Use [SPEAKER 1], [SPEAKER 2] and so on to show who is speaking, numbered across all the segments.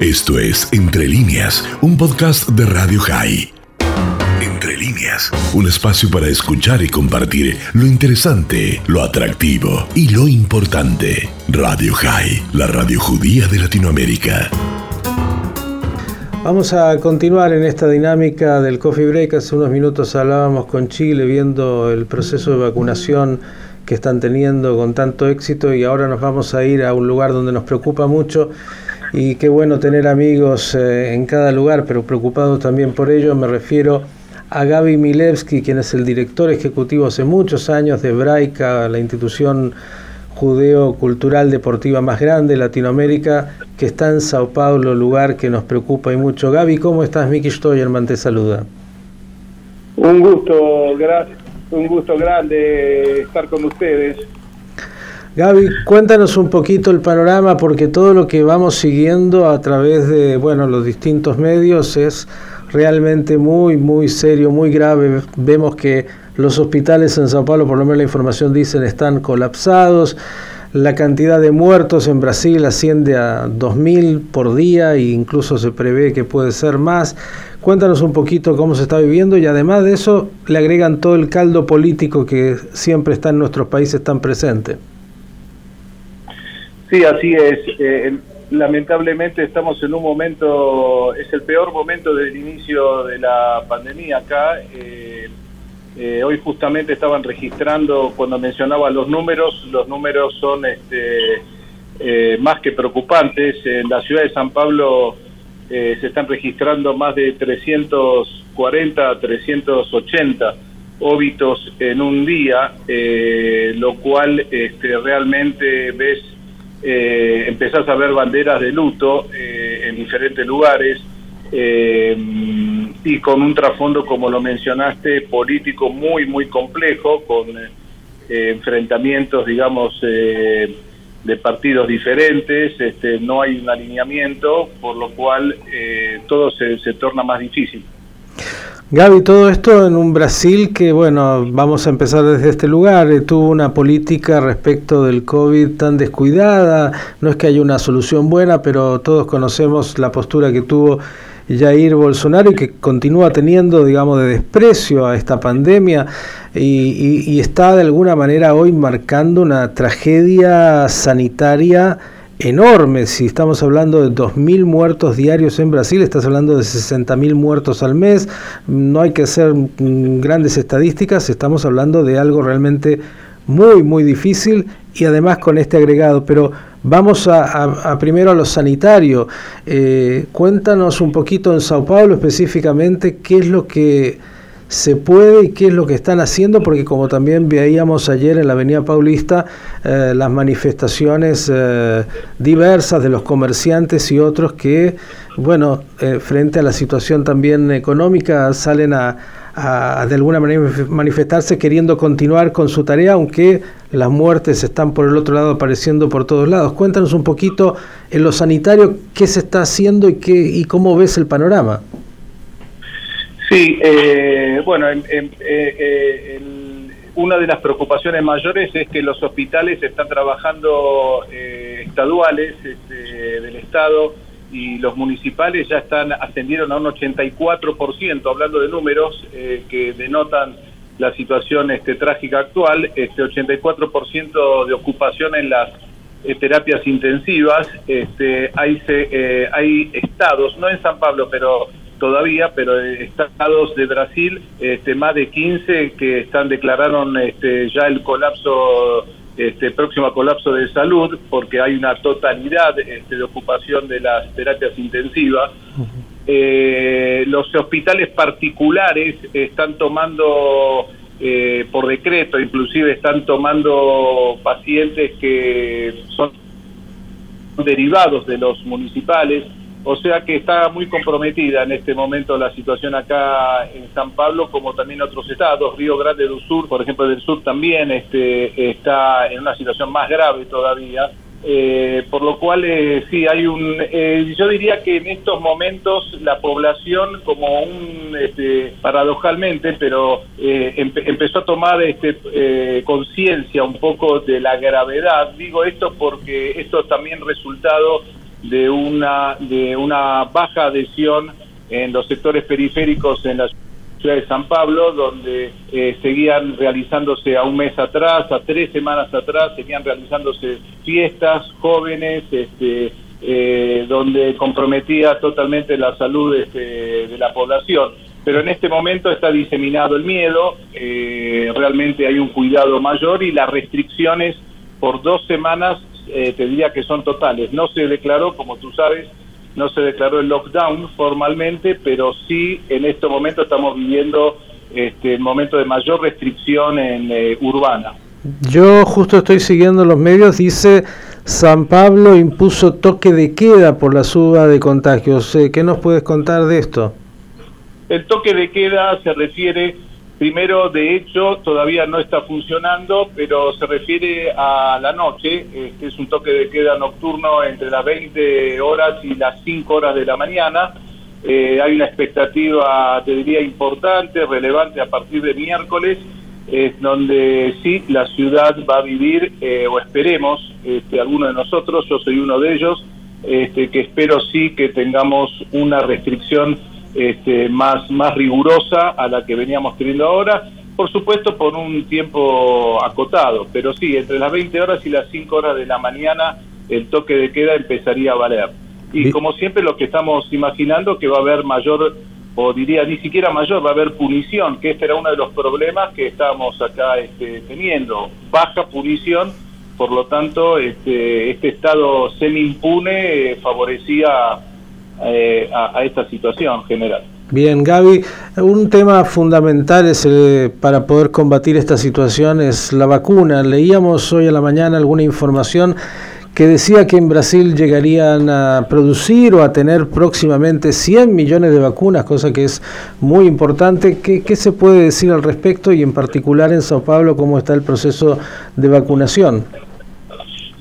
[SPEAKER 1] Esto es Entre líneas, un podcast de Radio High. Entre líneas, un espacio para escuchar y compartir lo interesante, lo atractivo y lo importante. Radio High, la radio judía de Latinoamérica.
[SPEAKER 2] Vamos a continuar en esta dinámica del coffee break. Hace unos minutos hablábamos con Chile viendo el proceso de vacunación que están teniendo con tanto éxito y ahora nos vamos a ir a un lugar donde nos preocupa mucho y qué bueno tener amigos eh, en cada lugar, pero preocupados también por ello. Me refiero a Gaby Milevsky, quien es el director ejecutivo hace muchos años de Hebraica, la institución judeo-cultural deportiva más grande de Latinoamérica, que está en Sao Paulo, lugar que nos preocupa y mucho. Gaby, ¿cómo estás? Miki Stoyerman te saluda.
[SPEAKER 3] Un gusto, gracias un gusto grande estar con ustedes.
[SPEAKER 2] Gaby, cuéntanos un poquito el panorama porque todo lo que vamos siguiendo a través de bueno, los distintos medios es realmente muy, muy serio, muy grave. Vemos que los hospitales en Sao Paulo, por lo menos la información dicen, están colapsados. La cantidad de muertos en Brasil asciende a 2.000 por día e incluso se prevé que puede ser más. Cuéntanos un poquito cómo se está viviendo y además de eso le agregan todo el caldo político que siempre está en nuestros países tan presente.
[SPEAKER 3] Sí, así es. Eh, lamentablemente estamos en un momento, es el peor momento del inicio de la pandemia acá. Eh, eh, hoy justamente estaban registrando, cuando mencionaba los números, los números son este, eh, más que preocupantes. En la ciudad de San Pablo eh, se están registrando más de 340, 380 óbitos en un día, lo cual este, realmente ves, empezás a ver banderas de luto en diferentes lugares eh, y con un trasfondo, como lo mencionaste, político muy, muy complejo, con eh, enfrentamientos, digamos, eh, de partidos diferentes, este, no hay un alineamiento, por lo cual todo se, se torna más difícil.
[SPEAKER 2] Gaby, todo esto en un Brasil que, bueno, vamos a empezar desde este lugar, tuvo una política respecto del COVID tan descuidada, no es que haya una solución buena, pero todos conocemos la postura que tuvo Jair Bolsonaro y que continúa teniendo, digamos, de desprecio a esta pandemia y, está de alguna manera hoy marcando una tragedia sanitaria enorme. Si estamos hablando de 2.000 muertos diarios en Brasil, estás hablando de 60.000 muertos al mes. No hay que hacer grandes estadísticas, estamos hablando de algo realmente muy, muy difícil y además con este agregado. Pero Vamos a, primero a lo sanitario. Eh, cuéntanos un poquito en Sao Paulo específicamente qué es lo que se puede y qué es lo que están haciendo, porque como también veíamos ayer en la Avenida Paulista, eh, las manifestaciones eh, diversas de los comerciantes y otros que, bueno, frente a la situación también económica, salen a, a, de alguna manera manifestarse queriendo continuar con su tarea, aunque las muertes están por el otro lado apareciendo por todos lados. Cuéntanos un poquito en lo sanitario qué se está haciendo y, qué, y cómo ves el panorama.
[SPEAKER 3] Sí, eh, bueno, eh, eh, una de las preocupaciones mayores es que los hospitales están trabajando estaduales este, del Estado y los municipales ya están ascendieron a un 84%, hablando de números eh, que denotan la situación este, trágica actual, este 84% de ocupación en las eh, terapias intensivas, este, hay, eh, hay estados, no en San Pablo, pero todavía, pero estados de Brasil, este, más de 15 que están declararon este, ya el colapso este próximo colapso de salud porque hay una totalidad este, de ocupación de las terapias intensivas. Eh, los hospitales particulares están tomando eh, por decreto, inclusive están tomando pacientes que son derivados de los municipales o sea que está muy comprometida en este momento la situación acá en San Pablo, como también otros estados. Río Grande do Sur, por ejemplo, del sur también este, está en una situación más grave todavía. Eh, por lo cual, eh, sí, hay un. Eh, yo diría que en estos momentos la población, como un. Este, paradojalmente, pero empezó a tomar este, conciencia un poco de la gravedad. Digo esto porque esto es también resultado de una, de una baja adhesión en los sectores periféricos en la de San Pablo, donde eh, seguían realizándose a un mes atrás, a tres semanas atrás, seguían realizándose fiestas jóvenes, este, eh, donde comprometía totalmente la salud este, de la población. Pero en este momento está diseminado el miedo, eh, realmente hay un cuidado mayor y las restricciones por dos semanas te diría que son totales. No se declaró, como tú sabes, no se declaró el lockdown formalmente, pero sí en este momento estamos viviendo este, el momento de mayor restricción en eh, urbana.
[SPEAKER 2] Yo justo estoy siguiendo los medios, dice San Pablo impuso toque de queda por la suba de contagios. Eh, ¿Qué nos puedes contar de esto?
[SPEAKER 3] El toque de queda se refiere Primero, de hecho, todavía no está funcionando, pero se refiere a la noche. Este es un toque de queda nocturno entre las 20 horas y las 5 horas de la mañana. Eh, hay una expectativa, te diría, importante, relevante a partir de miércoles, es donde sí, la ciudad va a vivir, eh, o esperemos, este, algunos de nosotros, yo soy uno de ellos, este, que espero sí que tengamos una restricción este, más, más rigurosa a la que veníamos teniendo ahora, por supuesto por un tiempo acotado, pero sí, entre las 20 horas y las 5 horas de la mañana el toque de queda empezaría a valer. Y como siempre lo que estamos imaginando que va a haber mayor, o diría ni siquiera mayor, va a haber punición, que este era uno de los problemas que estábamos acá este, teniendo, baja punición, por lo tanto este, este estado semi-impune eh, favorecía eh, a, esta situación general.
[SPEAKER 2] Bien, Gaby, un tema fundamental es para poder combatir esta situación es la vacuna. Leíamos hoy a la mañana alguna información que decía que en Brasil llegarían a producir o a tener próximamente 100 millones de vacunas, cosa que es muy importante. ¿Qué, ¿Qué, se puede decir al respecto y en particular en Sao Paulo cómo está el proceso de vacunación?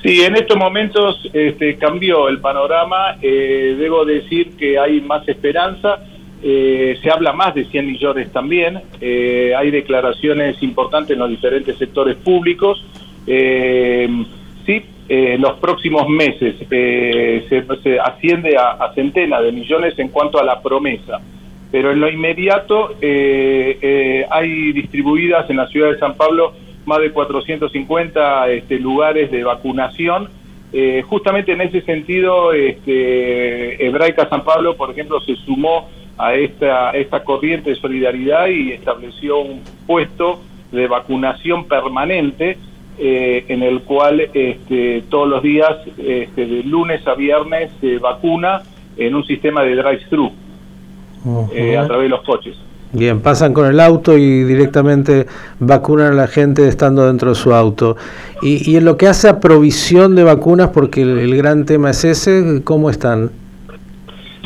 [SPEAKER 3] Sí, en estos momentos este, cambió el panorama. Eh, debo decir que hay más esperanza. Eh, se habla más de 100 millones también. Eh, hay declaraciones importantes en los diferentes sectores públicos. sí, en los próximos meses se, asciende a, a, centenas de millones en cuanto a la promesa. Pero en lo inmediato hay distribuidas en la ciudad de San Pablo más de 450 este, lugares de vacunación. Eh, justamente en ese sentido, este, Hebraica San Pablo, por ejemplo, se sumó a esta, esta corriente de solidaridad y estableció un puesto de vacunación permanente eh, en el cual este, todos los días, este, de lunes a viernes, se vacuna en un sistema de drive-thru eh, a través de los coches.
[SPEAKER 2] Bien, pasan con el auto y directamente vacunan a la gente estando dentro de su auto. Y, en lo que hace a provisión de vacunas, porque el, gran tema es ese, ¿cómo están?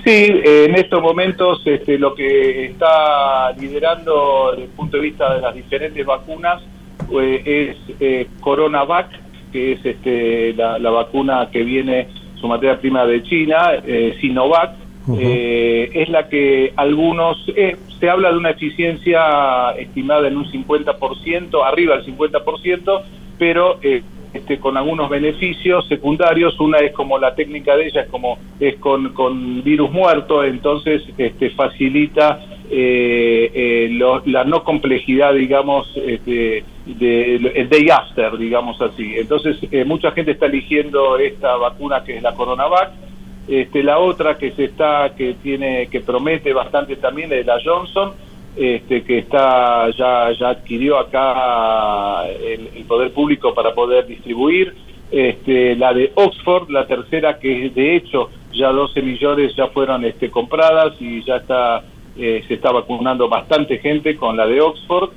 [SPEAKER 3] Sí, en estos momentos este, lo que está liderando desde el punto de vista de las diferentes vacunas pues, es eh, CoronaVac, que es este, la, vacuna que viene, su materia prima de China, eh, Sinovac, eh, es la que algunos, eh, se habla de una eficiencia estimada en un 50%, arriba del 50%, pero eh, este, con algunos beneficios secundarios. Una es como la técnica de ella, es como es con, con virus muerto, entonces este, facilita la no complejidad, digamos, este, de, el day after, digamos así. Entonces, mucha gente está eligiendo esta vacuna que es la CoronaVac este, la otra que se está, que tiene, que promete bastante también es la Johnson, este, que está ya, ya adquirió acá el, poder público para poder distribuir. Este, la de Oxford, la tercera que de hecho ya 12 millones ya fueron este, compradas y ya está eh, se está vacunando bastante gente con la de Oxford.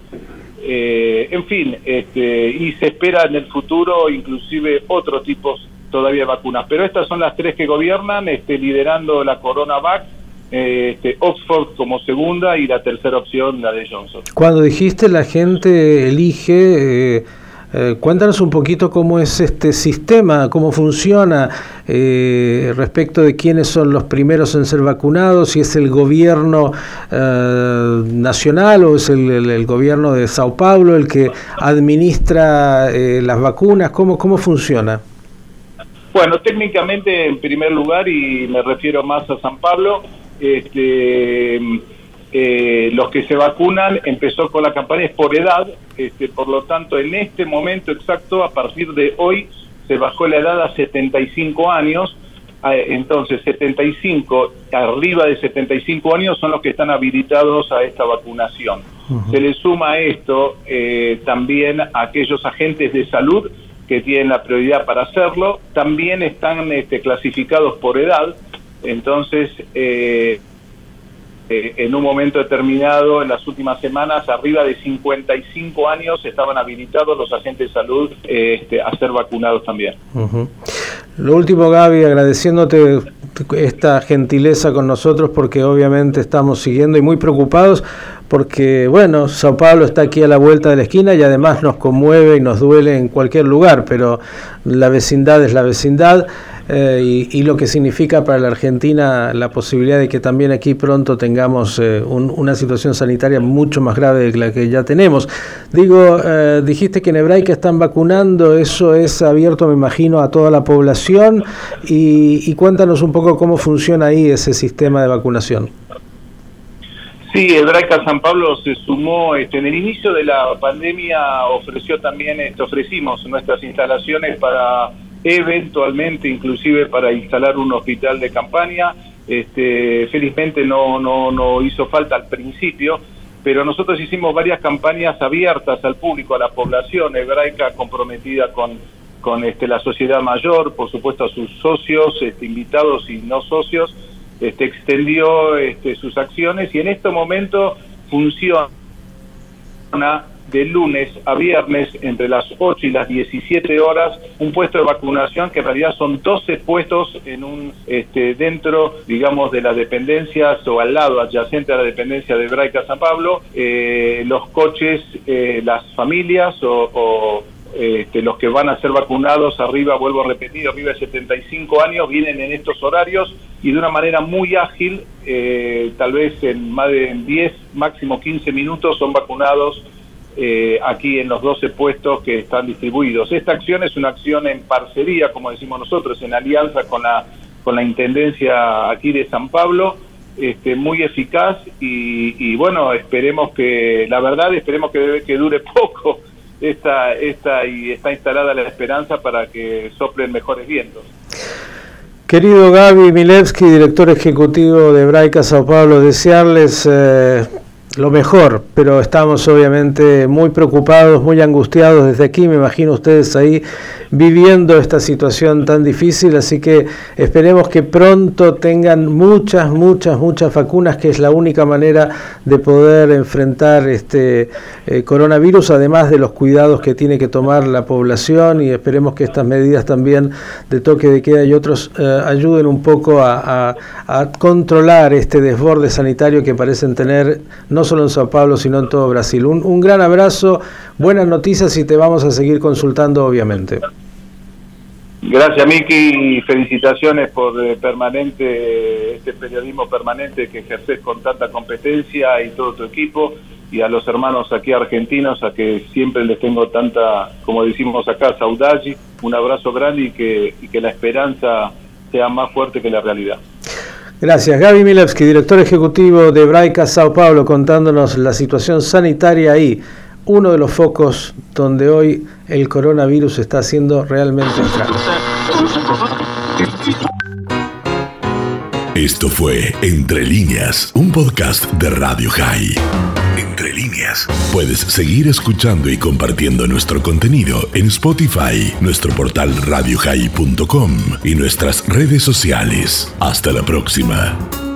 [SPEAKER 3] Eh, en fin, este, y se espera en el futuro inclusive otros tipos todavía vacunas. Pero estas son las tres que gobiernan, este, liderando la CoronaVac, eh, este, Oxford como segunda y la tercera opción la de Johnson.
[SPEAKER 2] Cuando dijiste la gente elige, eh, Eh, cuéntanos un poquito cómo es este sistema, cómo funciona eh, respecto de quiénes son los primeros en ser vacunados, si es el gobierno eh, nacional o es el, gobierno de Sao Paulo el que administra las vacunas, ¿cómo, cómo funciona?
[SPEAKER 3] Bueno, técnicamente en primer lugar, y me refiero más a San Pablo, este, eh, los que se vacunan empezó con la campaña es por edad, este, por lo tanto en este momento exacto, a partir de hoy, se bajó la edad a 75 años, ah, entonces 75, arriba de 75 años son los que están habilitados a esta vacunación. Se le suma a esto eh, también aquellos agentes de salud que tienen la prioridad para hacerlo, también están este, clasificados por edad, entonces eh, eh, en un momento determinado, en las últimas semanas, arriba de 55 años estaban habilitados los agentes de salud este, a ser vacunados también.
[SPEAKER 2] Lo último, Gaby, agradeciéndote esta gentileza con nosotros porque obviamente estamos siguiendo y muy preocupados porque, bueno, Sao Paulo está aquí a la vuelta de la esquina y además nos conmueve y nos duele en cualquier lugar, pero la vecindad es la vecindad. Eh, y, lo que significa para la Argentina la posibilidad de que también aquí pronto tengamos eh, una situación sanitaria mucho más grave de la que ya tenemos. Digo, eh, dijiste que en Hebraica están vacunando, eso es abierto, me imagino, a toda la población y, cuéntanos un poco cómo funciona ahí ese sistema de vacunación.
[SPEAKER 3] Sí, Hebraica San Pablo se sumó este, en el inicio de la pandemia ofreció también, este, ofrecimos nuestras instalaciones para eventualmente inclusive para instalar un hospital de campaña. Este, felizmente no, no, no hizo falta al principio, pero nosotros hicimos varias campañas abiertas al público, a la población hebraica comprometida con, con este, la sociedad mayor, por supuesto a sus socios, este, invitados y no socios, este, extendió este, sus acciones y en este momento funciona de lunes a viernes entre las 8 y las 17 horas un puesto de vacunación que en realidad son 12 puestos en un este, dentro digamos de las dependencias o al lado adyacente a la dependencia de Braica San Pablo eh, los coches eh, las familias o, este, los que van a ser vacunados arriba, vuelvo a repetir, arriba de 75 años, vienen en estos horarios y de una manera muy ágil, eh, tal vez en más de 10, máximo 15 minutos son vacunados eh, aquí en los 12 puestos que están distribuidos. Esta acción es una acción en parcería, como decimos nosotros, en alianza con la, con la Intendencia aquí de San Pablo, este, muy eficaz y, bueno, esperemos que, la verdad, esperemos que, que dure poco esta, esta y está instalada la esperanza para que soplen mejores vientos.
[SPEAKER 2] Querido Gaby Milevsky, director ejecutivo de Braica Sao Paulo, desearles eh, lo mejor, pero estamos obviamente muy preocupados, muy angustiados desde aquí, me imagino ustedes ahí viviendo esta situación tan difícil, así que esperemos que pronto tengan muchas, muchas, muchas vacunas, que es la única manera de poder enfrentar este eh, coronavirus, además de los cuidados que tiene que tomar la población y esperemos que estas medidas también de toque de queda y otros eh, ayuden un poco a, a, controlar este desborde sanitario que parecen tener no solo en Sao Paulo, sino en todo Brasil. Un, un gran abrazo, buenas noticias y te vamos a seguir consultando, obviamente.
[SPEAKER 3] Gracias, Miki, y felicitaciones por eh, permanente este periodismo permanente que ejerces con tanta competencia y todo tu equipo y a los hermanos aquí argentinos a que siempre les tengo tanta, como decimos acá, saudade, un abrazo grande y que, y que la esperanza sea más fuerte que la realidad.
[SPEAKER 2] Gracias. Gaby Milevsky, director ejecutivo de Braica Sao Paulo, contándonos la situación sanitaria ahí uno de los focos donde hoy el coronavirus está haciendo realmente estrago.
[SPEAKER 1] Esto fue Entre líneas, un podcast de Radio High. Puedes seguir escuchando y compartiendo nuestro contenido en Spotify, nuestro portal radiohigh.com y nuestras redes sociales. Hasta la próxima.